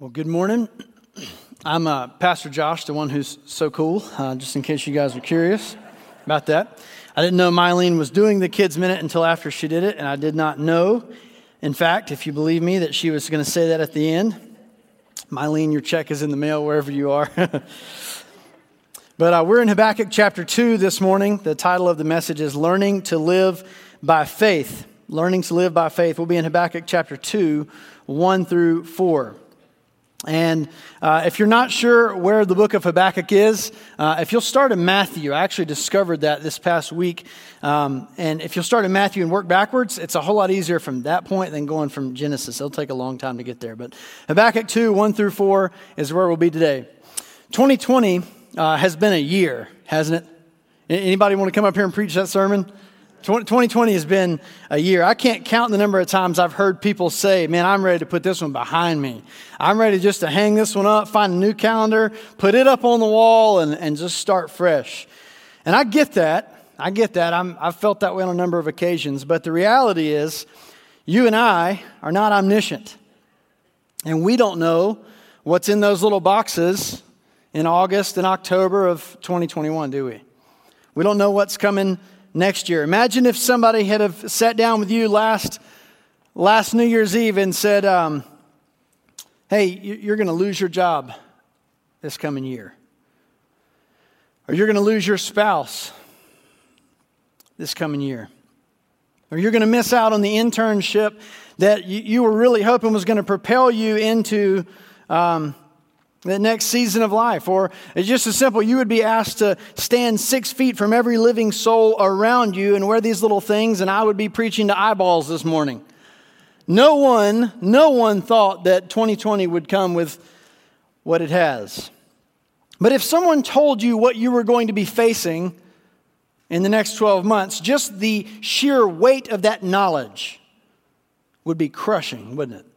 Well, good morning. I'm uh, Pastor Josh, the one who's so cool, uh, just in case you guys are curious about that. I didn't know Mylene was doing the Kids Minute until after she did it, and I did not know, in fact, if you believe me, that she was going to say that at the end. Mylene, your check is in the mail wherever you are. but uh, we're in Habakkuk chapter 2 this morning. The title of the message is Learning to Live by Faith. Learning to Live by Faith. We'll be in Habakkuk chapter 2, 1 through 4. And uh, if you're not sure where the book of Habakkuk is, uh, if you'll start in Matthew, I actually discovered that this past week. Um, and if you'll start in Matthew and work backwards, it's a whole lot easier from that point than going from Genesis. It'll take a long time to get there. But Habakkuk 2, 1 through 4 is where we'll be today. 2020 uh, has been a year, hasn't it? Anybody want to come up here and preach that sermon? 2020 has been a year. I can't count the number of times I've heard people say, Man, I'm ready to put this one behind me. I'm ready just to hang this one up, find a new calendar, put it up on the wall, and, and just start fresh. And I get that. I get that. I'm, I've felt that way on a number of occasions. But the reality is, you and I are not omniscient. And we don't know what's in those little boxes in August and October of 2021, do we? We don't know what's coming next year. Imagine if somebody had have sat down with you last, last New Year's Eve and said, um, hey, you're going to lose your job this coming year. Or you're going to lose your spouse this coming year. Or you're going to miss out on the internship that you were really hoping was going to propel you into um, the next season of life. Or it's just as simple, you would be asked to stand six feet from every living soul around you and wear these little things, and I would be preaching to eyeballs this morning. No one, no one thought that 2020 would come with what it has. But if someone told you what you were going to be facing in the next 12 months, just the sheer weight of that knowledge would be crushing, wouldn't it?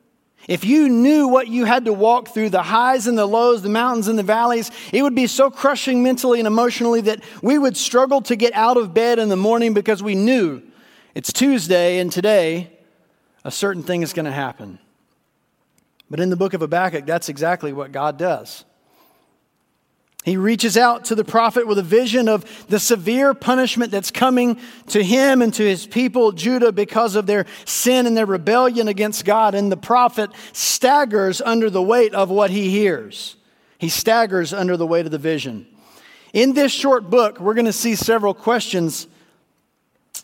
If you knew what you had to walk through, the highs and the lows, the mountains and the valleys, it would be so crushing mentally and emotionally that we would struggle to get out of bed in the morning because we knew it's Tuesday and today a certain thing is going to happen. But in the book of Habakkuk, that's exactly what God does. He reaches out to the prophet with a vision of the severe punishment that's coming to him and to his people, Judah, because of their sin and their rebellion against God. And the prophet staggers under the weight of what he hears. He staggers under the weight of the vision. In this short book, we're going to see several questions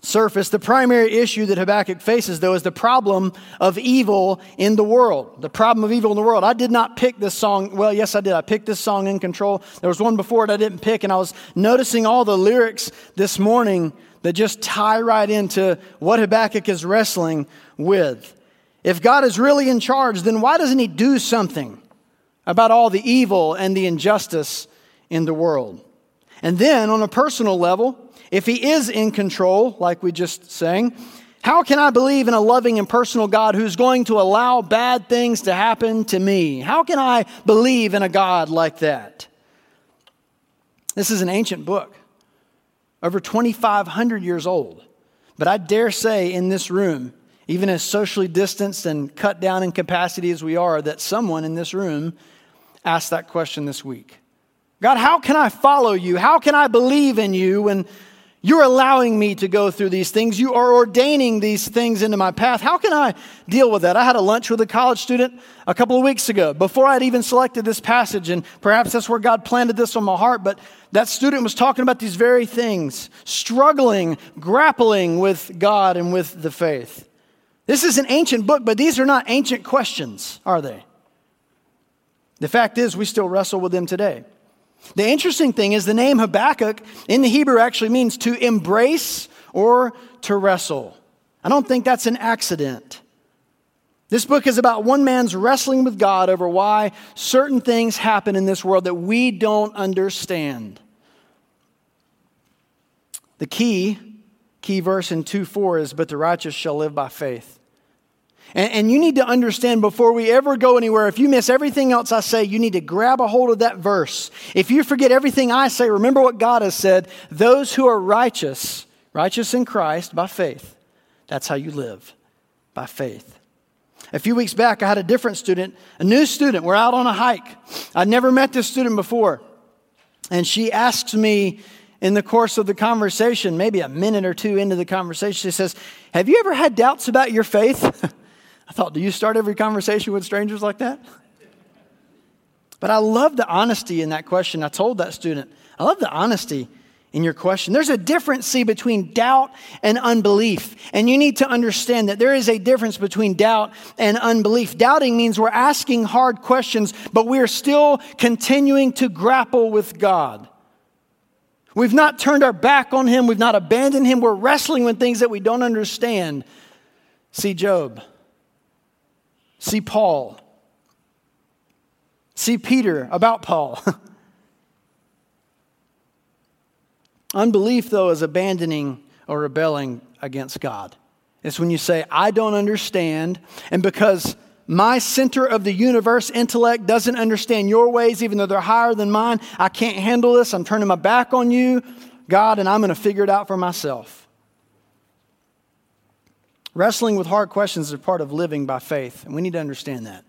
surface, the primary issue that Habakkuk faces, though, is the problem of evil in the world. The problem of evil in the world. I did not pick this song. Well, yes, I did. I picked this song in control. There was one before it I didn't pick, and I was noticing all the lyrics this morning that just tie right into what Habakkuk is wrestling with. If God is really in charge, then why doesn't He do something about all the evil and the injustice in the world? And then, on a personal level, if he is in control, like we just sang, how can I believe in a loving and personal God who's going to allow bad things to happen to me? How can I believe in a God like that? This is an ancient book, over 2,500 years old. But I dare say in this room, even as socially distanced and cut down in capacity as we are, that someone in this room asked that question this week God, how can I follow you? How can I believe in you when you're allowing me to go through these things. You are ordaining these things into my path. How can I deal with that? I had a lunch with a college student a couple of weeks ago before I'd even selected this passage, and perhaps that's where God planted this on my heart. But that student was talking about these very things, struggling, grappling with God and with the faith. This is an ancient book, but these are not ancient questions, are they? The fact is, we still wrestle with them today. The interesting thing is the name Habakkuk in the Hebrew actually means to embrace or to wrestle. I don't think that's an accident. This book is about one man's wrestling with God over why certain things happen in this world that we don't understand. The key, key verse in 2 4 is, But the righteous shall live by faith. And, and, you need to understand before we ever go anywhere, if you miss everything else I say, you need to grab a hold of that verse. If you forget everything I say, remember what God has said those who are righteous, righteous in Christ by faith, that's how you live, by faith. A few weeks back, I had a different student, a new student. We're out on a hike. I'd never met this student before. And she asks me in the course of the conversation, maybe a minute or two into the conversation, she says, Have you ever had doubts about your faith? I thought, Do you start every conversation with strangers like that? But I love the honesty in that question. I told that student, I love the honesty in your question. There's a difference, see, between doubt and unbelief. And you need to understand that there is a difference between doubt and unbelief. Doubting means we're asking hard questions, but we are still continuing to grapple with God. We've not turned our back on Him, we've not abandoned Him, we're wrestling with things that we don't understand. See Job, see Paul, see Peter about Paul. Unbelief, though, is abandoning or rebelling against God. It's when you say, I don't understand, and because my center of the universe intellect doesn't understand your ways, even though they're higher than mine, I can't handle this. I'm turning my back on you, God, and I'm going to figure it out for myself. Wrestling with hard questions is a part of living by faith, and we need to understand that.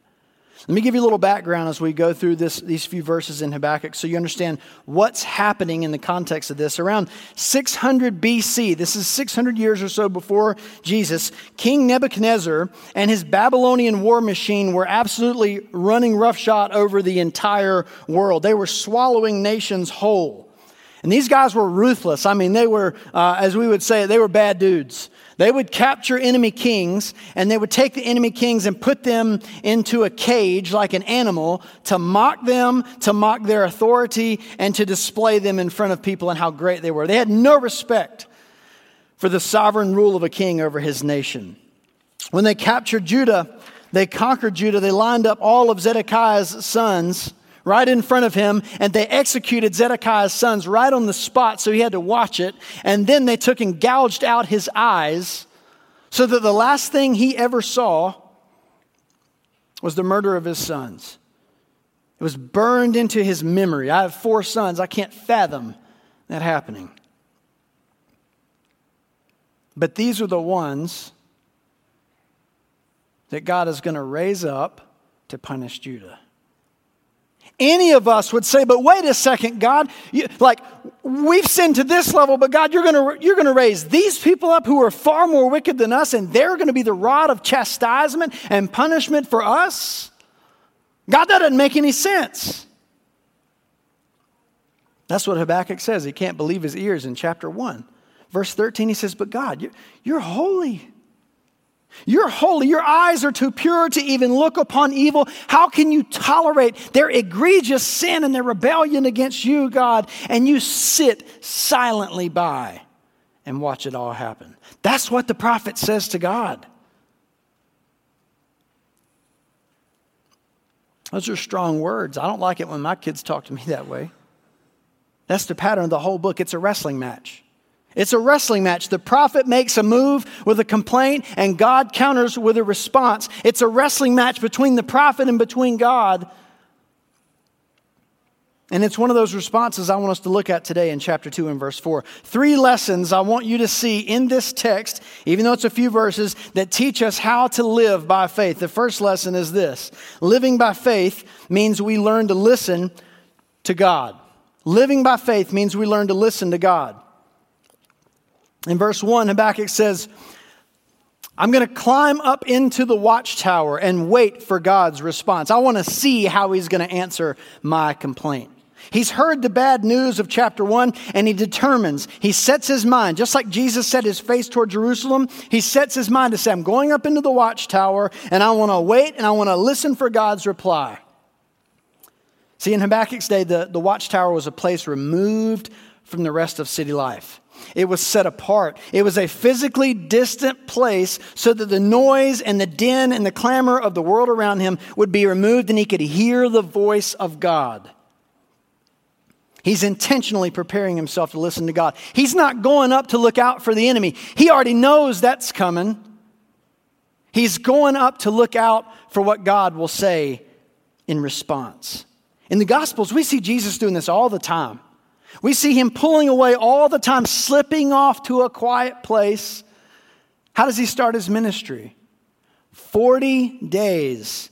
Let me give you a little background as we go through this, these few verses in Habakkuk so you understand what's happening in the context of this. Around 600 BC, this is 600 years or so before Jesus, King Nebuchadnezzar and his Babylonian war machine were absolutely running roughshod over the entire world. They were swallowing nations whole. And these guys were ruthless. I mean, they were, uh, as we would say, they were bad dudes. They would capture enemy kings and they would take the enemy kings and put them into a cage like an animal to mock them, to mock their authority, and to display them in front of people and how great they were. They had no respect for the sovereign rule of a king over his nation. When they captured Judah, they conquered Judah, they lined up all of Zedekiah's sons right in front of him, and they executed Zedekiah's sons right on the spot, so he had to watch it. And then they took and gouged out his eyes, so that the last thing he ever saw was the murder of his sons. It was burned into his memory. I have four sons. I can't fathom that happening. But these are the ones that God is going to raise up to punish Judah any of us would say, but wait a second, God, you, like we've sinned to this level, but God, you're gonna, you're gonna raise these people up who are far more wicked than us, and they're gonna be the rod of chastisement and punishment for us? God, that doesn't make any sense. That's what Habakkuk says. He can't believe his ears in chapter 1. Verse 13, he says, But God, you're, you're holy. You're holy. Your eyes are too pure to even look upon evil. How can you tolerate their egregious sin and their rebellion against you, God? And you sit silently by and watch it all happen. That's what the prophet says to God. Those are strong words. I don't like it when my kids talk to me that way. That's the pattern of the whole book. It's a wrestling match. It's a wrestling match. The prophet makes a move with a complaint, and God counters with a response. It's a wrestling match between the prophet and between God. And it's one of those responses I want us to look at today in chapter 2 and verse 4. Three lessons I want you to see in this text, even though it's a few verses, that teach us how to live by faith. The first lesson is this living by faith means we learn to listen to God. Living by faith means we learn to listen to God. In verse 1, Habakkuk says, I'm going to climb up into the watchtower and wait for God's response. I want to see how he's going to answer my complaint. He's heard the bad news of chapter one and he determines, he sets his mind, just like Jesus set his face toward Jerusalem, he sets his mind to say, I'm going up into the watchtower and I want to wait and I want to listen for God's reply. See, in Habakkuk's day, the, the watchtower was a place removed from the rest of city life. It was set apart. It was a physically distant place so that the noise and the din and the clamor of the world around him would be removed and he could hear the voice of God. He's intentionally preparing himself to listen to God. He's not going up to look out for the enemy, he already knows that's coming. He's going up to look out for what God will say in response. In the Gospels, we see Jesus doing this all the time. We see him pulling away all the time, slipping off to a quiet place. How does he start his ministry? 40 days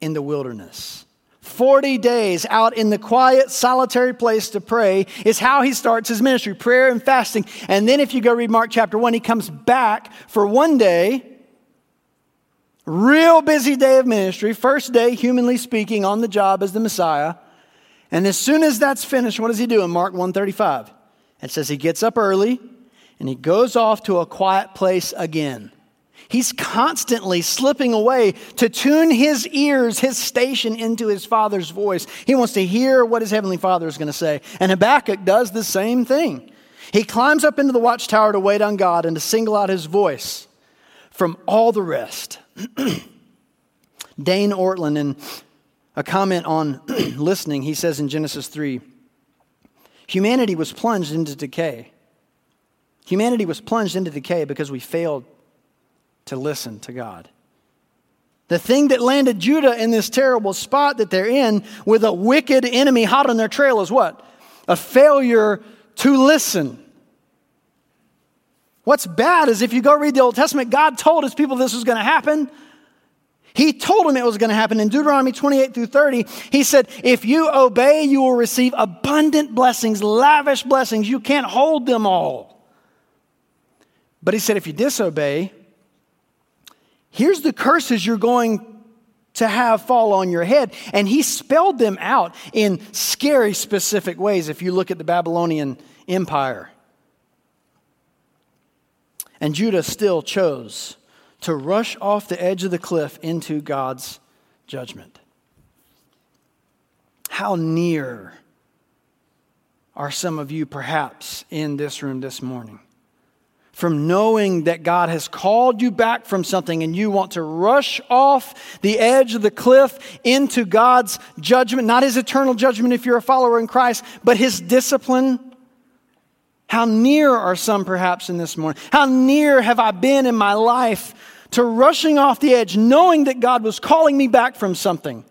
in the wilderness. 40 days out in the quiet, solitary place to pray is how he starts his ministry prayer and fasting. And then, if you go read Mark chapter 1, he comes back for one day, real busy day of ministry, first day, humanly speaking, on the job as the Messiah. And as soon as that's finished, what does he do in Mark 135? It says he gets up early and he goes off to a quiet place again. He's constantly slipping away to tune his ears, his station into his father's voice. He wants to hear what his heavenly father is going to say. And Habakkuk does the same thing. He climbs up into the watchtower to wait on God and to single out his voice from all the rest. Dane Ortlund in a comment on listening, he says in Genesis 3 humanity was plunged into decay. Humanity was plunged into decay because we failed to listen to God. The thing that landed Judah in this terrible spot that they're in with a wicked enemy hot on their trail is what? A failure to listen. What's bad is if you go read the Old Testament, God told his people this was going to happen. He told him it was going to happen. In Deuteronomy 28 through 30, he said, If you obey, you will receive abundant blessings, lavish blessings. You can't hold them all. But he said, If you disobey, Here's the curses you're going to have fall on your head. And he spelled them out in scary, specific ways if you look at the Babylonian Empire. And Judah still chose to rush off the edge of the cliff into God's judgment. How near are some of you perhaps in this room this morning? from knowing that God has called you back from something and you want to rush off the edge of the cliff into God's judgment, not his eternal judgment if you're a follower in Christ, but his discipline. How near are some perhaps in this morning? How near have I been in my life to rushing off the edge, knowing that God was calling me back from something?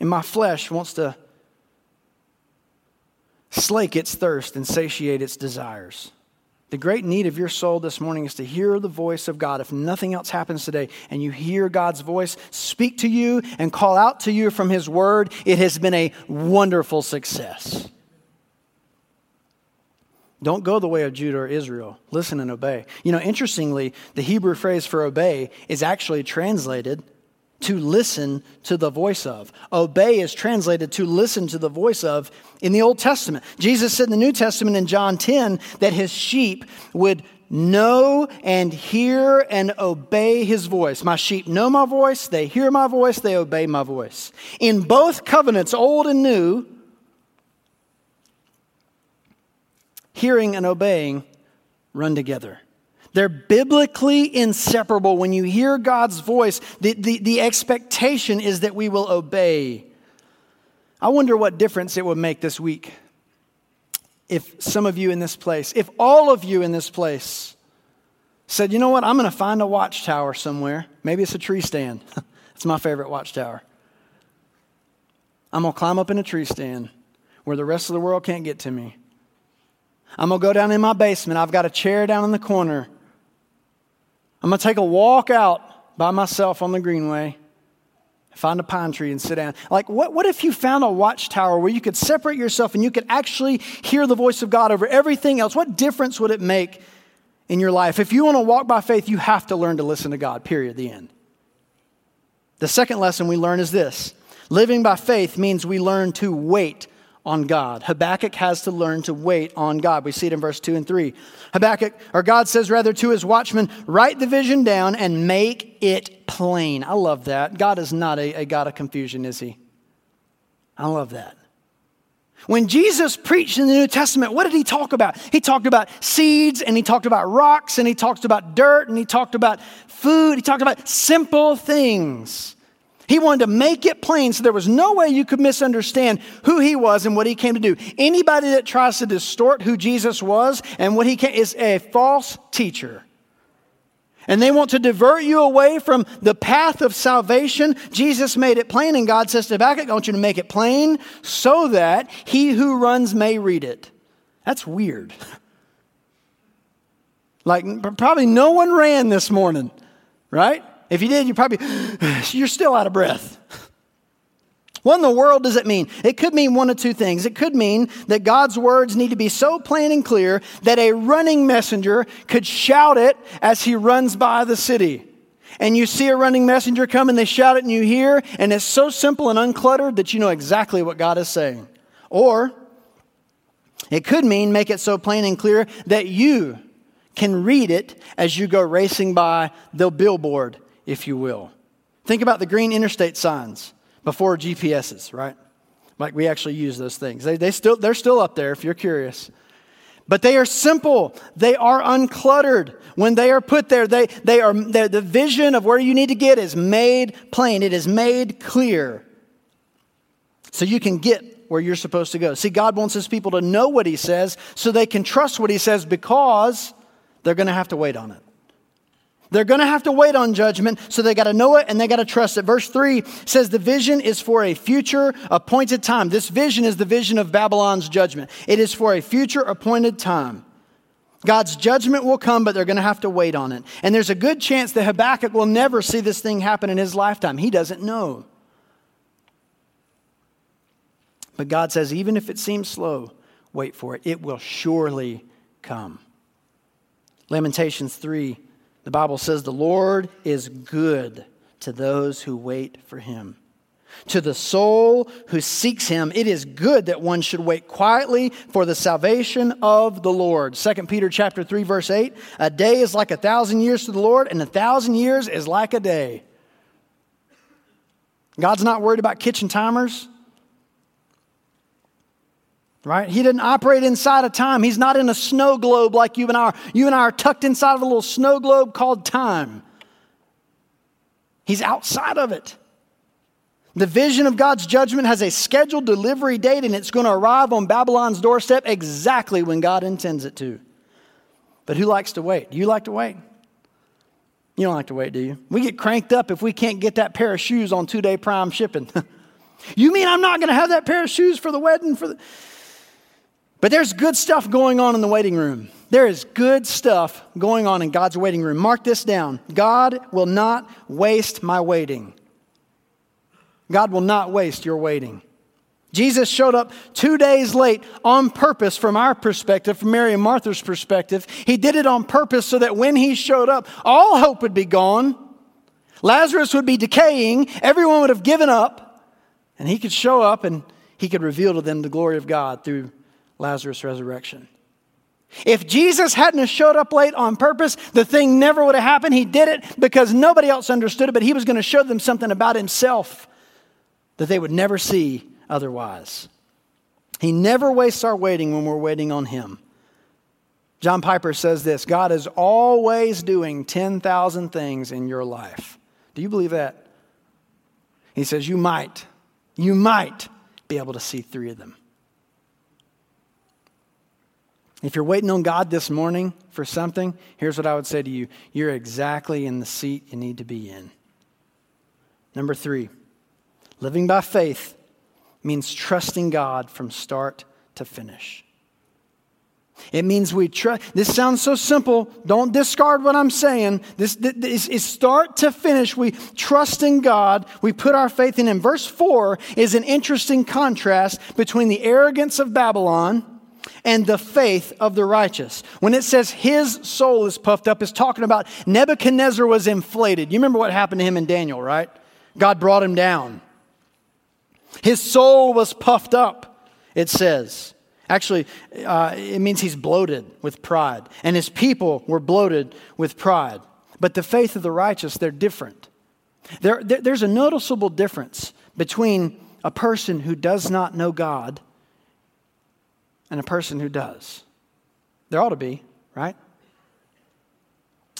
And my flesh wants to slake its thirst and satiate its desires. The great need of your soul this morning is to hear the voice of God. If nothing else happens today and you hear God's voice speak to you and call out to you from His Word, it has been a wonderful success. Don't go the way of Judah or Israel. Listen and obey. You know, interestingly, the Hebrew phrase for obey is actually translated to listen to the voice of. Obey is translated to listen to the voice of in the Old Testament. Jesus said in the New Testament in John 10 that his sheep would know and hear and obey his voice. My sheep know my voice, they hear my voice, they obey my voice. In both covenants, old and new, hearing and obeying run together. They're biblically inseparable. When you hear God's voice, the, the, the, expectation is that we will obey. I wonder what difference it would make this week if some of you in this place, if all of you in this place said, you know what, I'm going to find a watchtower somewhere. Maybe it's a tree stand. It's my favorite watchtower. I'm going to climb up in a tree stand where the rest of the world can't get to me. I'm going to go down in my basement. I've got a chair down in the corner. I'm going to take a walk out by myself on the greenway, find a pine tree and sit down. Like, what, what if you found a watchtower where you could separate yourself and you could actually hear the voice of God over everything else? What difference would it make in your life? If you want to walk by faith, you have to learn to listen to God, period, the end. The second lesson we learn is this living by faith means we learn to wait on God. Habakkuk has to learn to wait on God. We see it in verse 2 and 3. Habakkuk, or God says rather to his watchman, write the vision down and make it plain. I love that. God is not a, a God of confusion, is he? I love that. When Jesus preached in the New Testament, what did he talk about? He talked about seeds and he talked about rocks and he talked about dirt and he talked about food. He talked about simple things. He wanted to make it plain so there was no way you could misunderstand who he was and what he came to do. Anybody that tries to distort who Jesus was and what he came is a false teacher. And they want to divert you away from the path of salvation. Jesus made it plain, and God says to Habakkuk, I want you to make it plain so that he who runs may read it. That's weird. Like, probably no one ran this morning, right? If you did, you probably, you're still out of breath. What in the world does it mean? It could mean one of two things. It could mean that God's words need to be so plain and clear that a running messenger could shout it as he runs by the city. And you see a running messenger come and they shout it and you hear, and it's so simple and uncluttered that you know exactly what God is saying. Or it could mean make it so plain and clear that you can read it as you go racing by the billboard, if you will. Think about the green interstate signs before GPSs, right? Like we actually use those things. They, they still, they're still up there if you're curious. But they are simple. They are uncluttered. When they are put there, they, they are, the vision of where you need to get is made plain. It is made clear. So you can get where you're supposed to go. See, God wants his people to know what he says so they can trust what he says because they're going to have to wait on it. They're going to have to wait on judgment, so they got to know it and they got to trust it. Verse 3 says the vision is for a future appointed time. This vision is the vision of Babylon's judgment. It is for a future appointed time. God's judgment will come, but they're going to have to wait on it. And there's a good chance that Habakkuk will never see this thing happen in his lifetime. He doesn't know. But God says, even if it seems slow, wait for it. It will surely come. Lamentations 3 the Bible says, The Lord is good to those who wait for him. To the soul who seeks him, it is good that one should wait quietly for the salvation of the Lord. 2 Peter chapter 3 verse 8, a day is like a thousand years to the Lord and a thousand years is like a day. God's not worried about kitchen timers right? He didn't operate inside of time. He's not in a snow globe like you and I are. You and I are tucked inside of a little snow globe called time. He's outside of it. The vision of God's judgment has a scheduled delivery date and it's going to arrive on Babylon's doorstep exactly when God intends it to. But who likes to wait? Do you like to wait? You don't like to wait, do you? We get cranked up if we can't get that pair of shoes on two day prime shipping. you mean I'm not going to have that pair of shoes for the wedding? For the... But there's good stuff going on in the waiting room. There is good stuff going on in God's waiting room. Mark this down God will not waste my waiting. God will not waste your waiting. Jesus showed up two days late on purpose from our perspective, from Mary and Martha's perspective. He did it on purpose so that when he showed up, all hope would be gone. Lazarus would be decaying. Everyone would have given up. And he could show up and he could reveal to them the glory of God through Lazarus' resurrection. If Jesus hadn't showed up late on purpose, the thing never would have happened. He did it because nobody else understood it, but he was going to show them something about himself that they would never see otherwise. He never wastes our waiting when we're waiting on him. John Piper says this God is always doing 10,000 things in your life. Do you believe that? He says, You might, you might be able to see three of them. If you're waiting on God this morning for something, here's what I would say to you you're exactly in the seat you need to be in. Number three, living by faith means trusting God from start to finish. It means we trust. This sounds so simple. Don't discard what I'm saying. This, this is start to finish. We trust in God. We put our faith in Him. Verse 4 is an interesting contrast between the arrogance of Babylon and the faith of the righteous. When it says his soul is puffed up, it's talking about Nebuchadnezzar was inflated. You remember what happened to him in Daniel, right? God brought him down. His soul was puffed up, it says. Actually, uh, it means he's bloated with pride, and his people were bloated with pride. But the faith of the righteous, they're different. There, there, there's a noticeable difference between a person who does not know God and a person who does. There ought to be, right?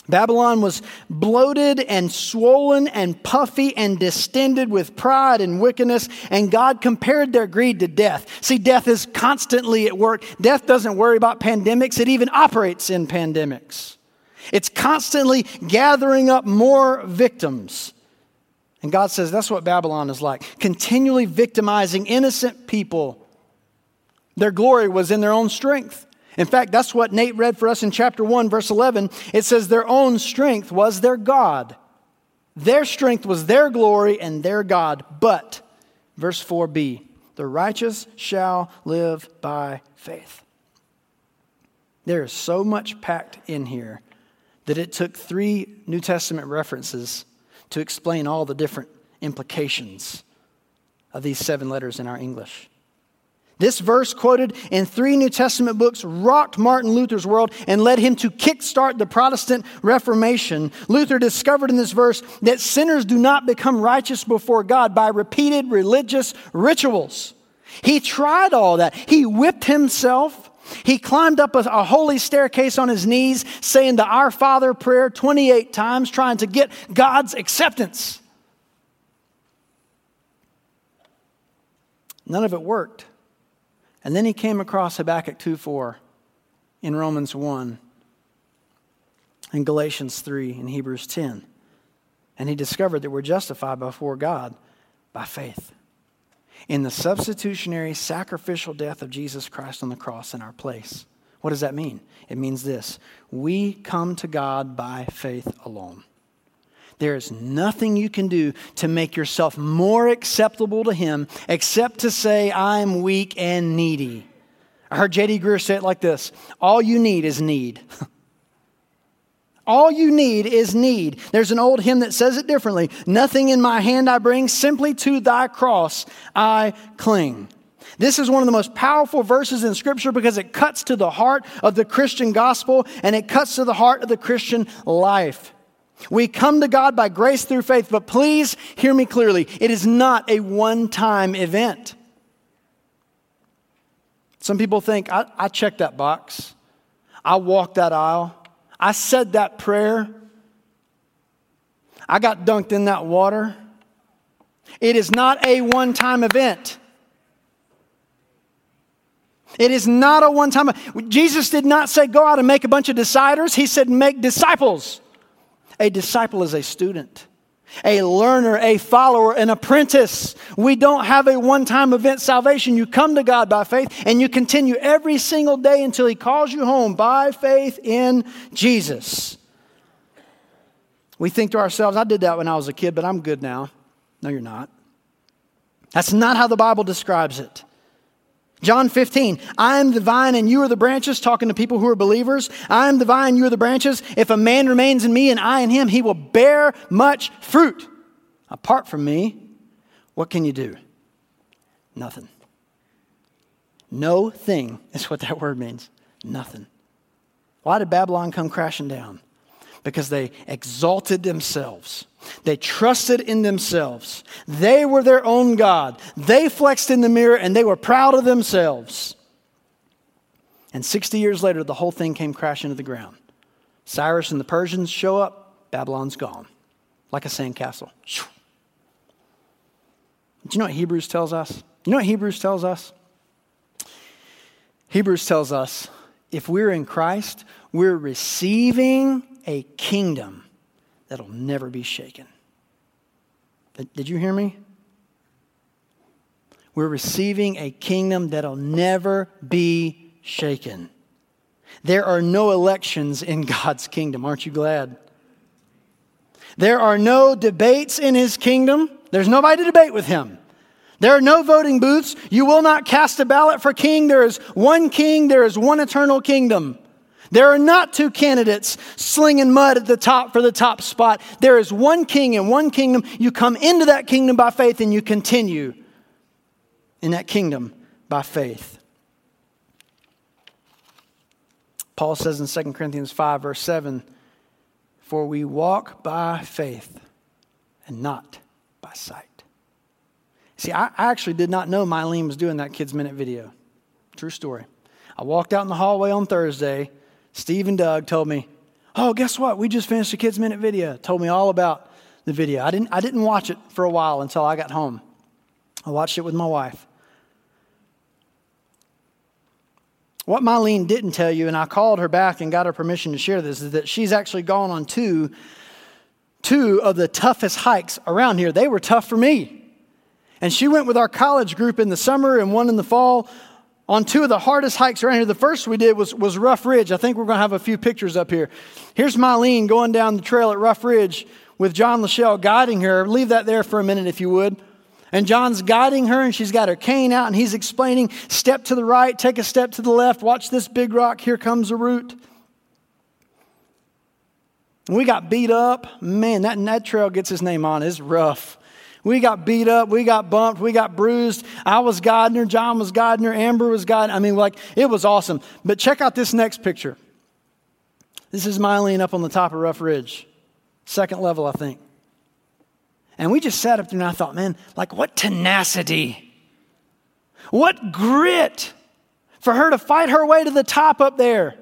Babylon was bloated and swollen and puffy and distended with pride and wickedness, and God compared their greed to death. See, death is constantly at work. Death doesn't worry about pandemics, it even operates in pandemics. It's constantly gathering up more victims. And God says that's what Babylon is like continually victimizing innocent people their glory was in their own strength. In fact, that's what Nate read for us in chapter 1, verse 11. It says, Their own strength was their God. Their strength was their glory and their God. But, verse 4b, the righteous shall live by faith. There is so much packed in here that it took three New Testament references to explain all the different implications of these seven letters in our English. This verse, quoted in three New Testament books, rocked Martin Luther's world and led him to kickstart the Protestant Reformation. Luther discovered in this verse that sinners do not become righteous before God by repeated religious rituals. He tried all that. He whipped himself. He climbed up a, a, holy staircase on his knees, saying the Our Father prayer 28 times, trying to get God's acceptance. None of it worked. And then he came across Habakkuk 2 4 in Romans 1, in Galatians 3, in Hebrews 10. And he discovered that we're justified before God by faith in the substitutionary sacrificial death of Jesus Christ on the cross in our place. What does that mean? It means this we come to God by faith alone. There is nothing you can do to make yourself more acceptable to Him except to say, I'm weak and needy. I heard J.D. Greear say it like this All you need is need. All you need is need. There's an old hymn that says it differently. Nothing in my hand I bring, simply to thy cross I cling. This is one of the most powerful verses in Scripture because it cuts to the heart of the Christian gospel and it cuts to the heart of the Christian life. We come to God by grace through faith, but please hear me clearly. It is not a one time event. Some people think, I, I checked that box, I walked that aisle, I said that prayer, I got dunked in that water. It is not a one time event. It is not a one time. Jesus did not say, go out and make a bunch of deciders. He said, make disciples. A disciple is a student, a learner, a follower, an apprentice. We don't have a one time event salvation. You come to God by faith and you continue every single day until He calls you home by faith in Jesus. We think to ourselves, I did that when I was a kid, but I'm good now. No, you're not. That's not how the Bible describes it. John 15, I am the vine and you are the branches, talking to people who are believers. I am the vine, you are the branches. If a man remains in me and I in him, he will bear much fruit. Apart from me, what can you do? Nothing. No thing is what that word means. Nothing. Why did Babylon come crashing down? Because they exalted themselves they trusted in themselves. They were their own God. They flexed in the mirror and they were proud of themselves. And 60 years later, the whole thing came crashing to the ground. Cyrus and the Persians show up, Babylon's gone, like a sandcastle. Do you know what Hebrews tells us? You know what Hebrews tells us? Hebrews tells us if we're in Christ, we're receiving a kingdom that'll never be shaken. Did you hear me? We're receiving a kingdom that'll never be shaken. There are no elections in God's kingdom. Aren't you glad? There are no debates in his kingdom. There's nobody to debate with him. There are no voting booths. You will not cast a ballot for king. There is one king, there is one eternal kingdom. There are not two candidates slinging mud at the top for the top spot. There is one king and one kingdom. You come into that kingdom by faith and you continue in that kingdom by faith. Paul says in 2 Corinthians 5, verse 7 For we walk by faith and not by sight. See, I actually did not know Mylene was doing that Kids Minute video. True story. I walked out in the hallway on Thursday Steve and Doug told me, Oh, guess what? We just finished a Kids Minute video. Told me all about the video. I didn't, I didn't watch it for a while until I got home. I watched it with my wife. What Mylene didn't tell you, and I called her back and got her permission to share this, is that she's actually gone on two, two of the toughest hikes around here. They were tough for me. And she went with our college group in the summer and one in the fall on two of the hardest hikes around here. The first we did was, was Rough Ridge. I think we're going to have a few pictures up here. Here's Mylene going down the trail at Rough Ridge with John Lachelle guiding her. Leave that there for a minute if you would. And John's guiding her, and she's got her cane out, and he's explaining step to the right, take a step to the left, watch this big rock, here comes a root. We got beat up. Man, that, that trail gets his name on. It's rough. We got beat up, we got bumped, we got bruised. I was guiding her, John was guiding her, Amber was guiding. I mean, like, it was awesome. But check out this next picture. This is Mylene up on the top of Rough Ridge, second level, I think. And we just sat up there and I thought, man, like, what tenacity, what grit for her to fight her way to the top up there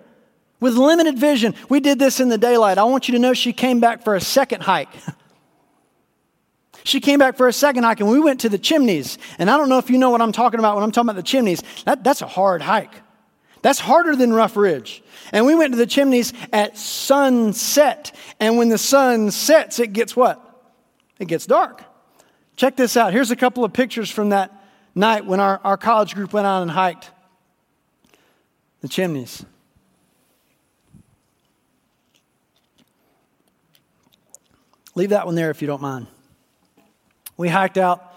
with limited vision. We did this in the daylight. I want you to know she came back for a second hike. She came back for a second hike and we went to the chimneys. And I don't know if you know what I'm talking about when I'm talking about the chimneys. That, that's a hard hike. That's harder than Rough Ridge. And we went to the chimneys at sunset. And when the sun sets, it gets what? It gets dark. Check this out. Here's a couple of pictures from that night when our, our college group went out and hiked the chimneys. Leave that one there if you don't mind. We hiked out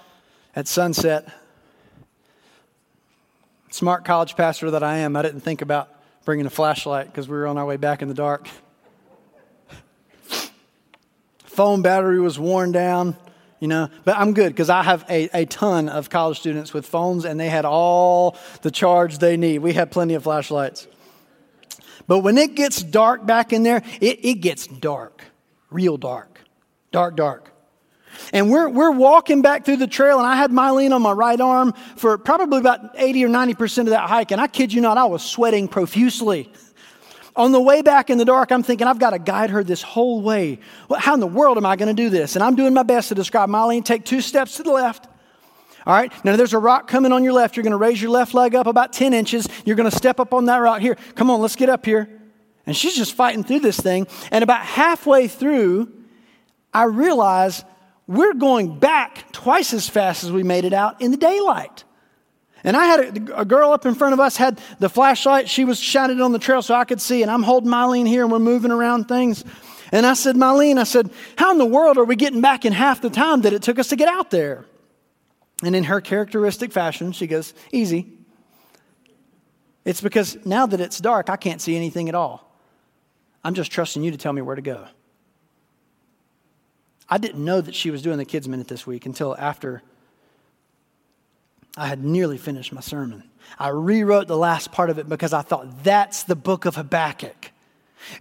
at sunset. Smart college pastor that I am, I didn't think about bringing a flashlight because we were on our way back in the dark. Phone battery was worn down, you know, but I'm good because I have a, a ton of college students with phones and they had all the charge they need. We had plenty of flashlights. But when it gets dark back in there, it, it gets dark, real dark, dark, dark. And we're, we're walking back through the trail, and I had Mylene on my right arm for probably about 80 or 90% of that hike. And I kid you not, I was sweating profusely. On the way back in the dark, I'm thinking, I've got to guide her this whole way. Well, how in the world am I going to do this? And I'm doing my best to describe Mylene. Take two steps to the left. All right, now there's a rock coming on your left. You're going to raise your left leg up about 10 inches. You're going to step up on that rock. Here, come on, let's get up here. And she's just fighting through this thing. And about halfway through, I realize we're going back twice as fast as we made it out in the daylight. And I had a, a, girl up in front of us had the flashlight. She was shining on the trail so I could see. And I'm holding Mylene here and we're moving around things. And I said, Mylene, I said, how in the world are we getting back in half the time that it took us to get out there? And in her characteristic fashion, she goes, easy. It's because now that it's dark, I can't see anything at all. I'm just trusting you to tell me where to go. I didn't know that she was doing the kids' minute this week until after I had nearly finished my sermon. I rewrote the last part of it because I thought that's the book of Habakkuk.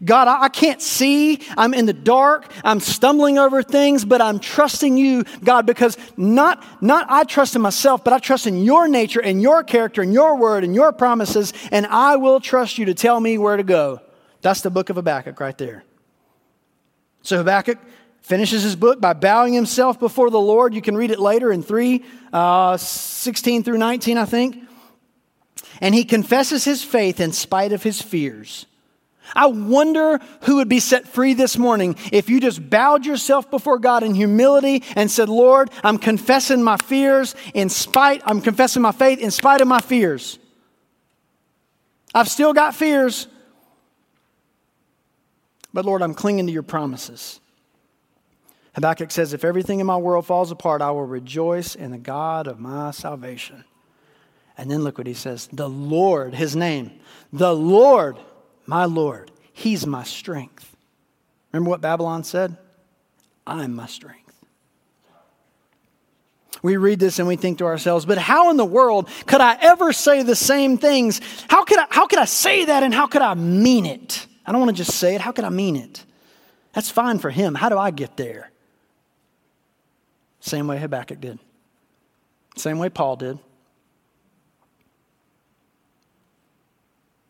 God, I can't see. I'm in the dark. I'm stumbling over things, but I'm trusting you, God, because not, not I trust in myself, but I trust in your nature and your character and your word and your promises, and I will trust you to tell me where to go. That's the book of Habakkuk right there. So, Habakkuk, finishes his book by bowing himself before the Lord. You can read it later in 3 uh, 16 through 19, I think. And he confesses his faith in spite of his fears. I wonder who would be set free this morning if you just bowed yourself before God in humility and said, Lord, I'm confessing my fears in spite, I'm confessing my faith in spite of my fears. I've still got fears, but Lord, I'm clinging to your promises. Habakkuk says, If everything in my world falls apart, I will rejoice in the God of my salvation. And then look what he says The Lord, his name, the Lord, my Lord, he's my strength. Remember what Babylon said? I'm my strength. We read this and we think to ourselves, but how in the world could I ever say the same things? How could I, how could I say that and how could I mean it? I don't want to just say it. How could I mean it? That's fine for him. How do I get there? Same way Habakkuk did. Same way Paul did.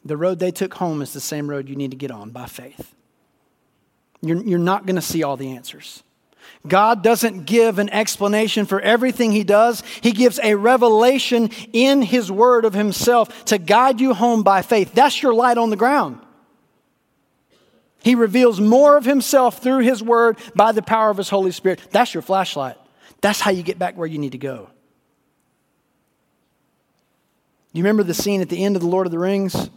The road they took home is the same road you need to get on by faith. You're, you're not going to see all the answers. God doesn't give an explanation for everything He does. He gives a revelation in His Word of Himself to guide you home by faith. That's your light on the ground. He reveals more of Himself through His Word by the power of His Holy Spirit. That's your flashlight. That's how you get back where you need to go. you remember the scene at the end of The Lord of the Rings?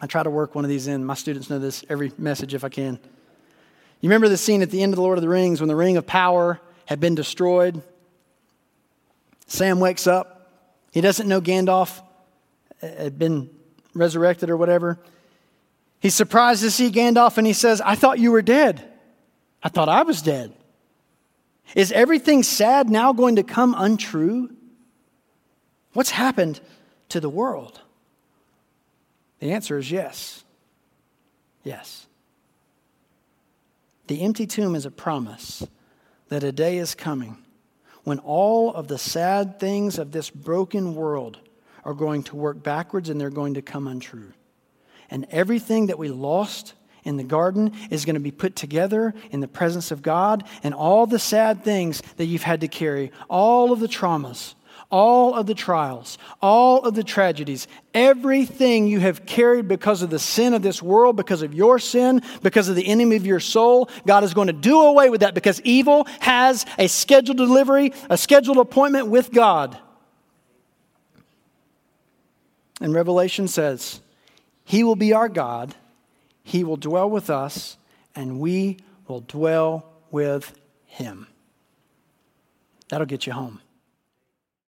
I try to work one of these in. My students know this every message if I can. You remember the scene at the end of The Lord of the Rings when the ring of power had been destroyed? Sam wakes up. He doesn't know Gandalf had been resurrected or whatever. He's surprised to see Gandalf and he says, I thought you were dead. I thought I was dead. Is everything sad now going to come untrue? What's happened to the world? The answer is yes. Yes. The empty tomb is a promise that a day is coming when all of the sad things of this broken world are going to work backwards and they're going to come untrue. And everything that we lost in the garden is going to be put together in the presence of God, and all the sad things that you've had to carry, all of the traumas, all of the trials, all of the tragedies, everything you have carried because of the sin of this world, because of your sin, because of the enemy of your soul, God is going to do away with that because evil has a scheduled delivery, a scheduled appointment with God. And Revelation says, He will be our God, He will dwell with us, and we will dwell with Him. That'll get you home.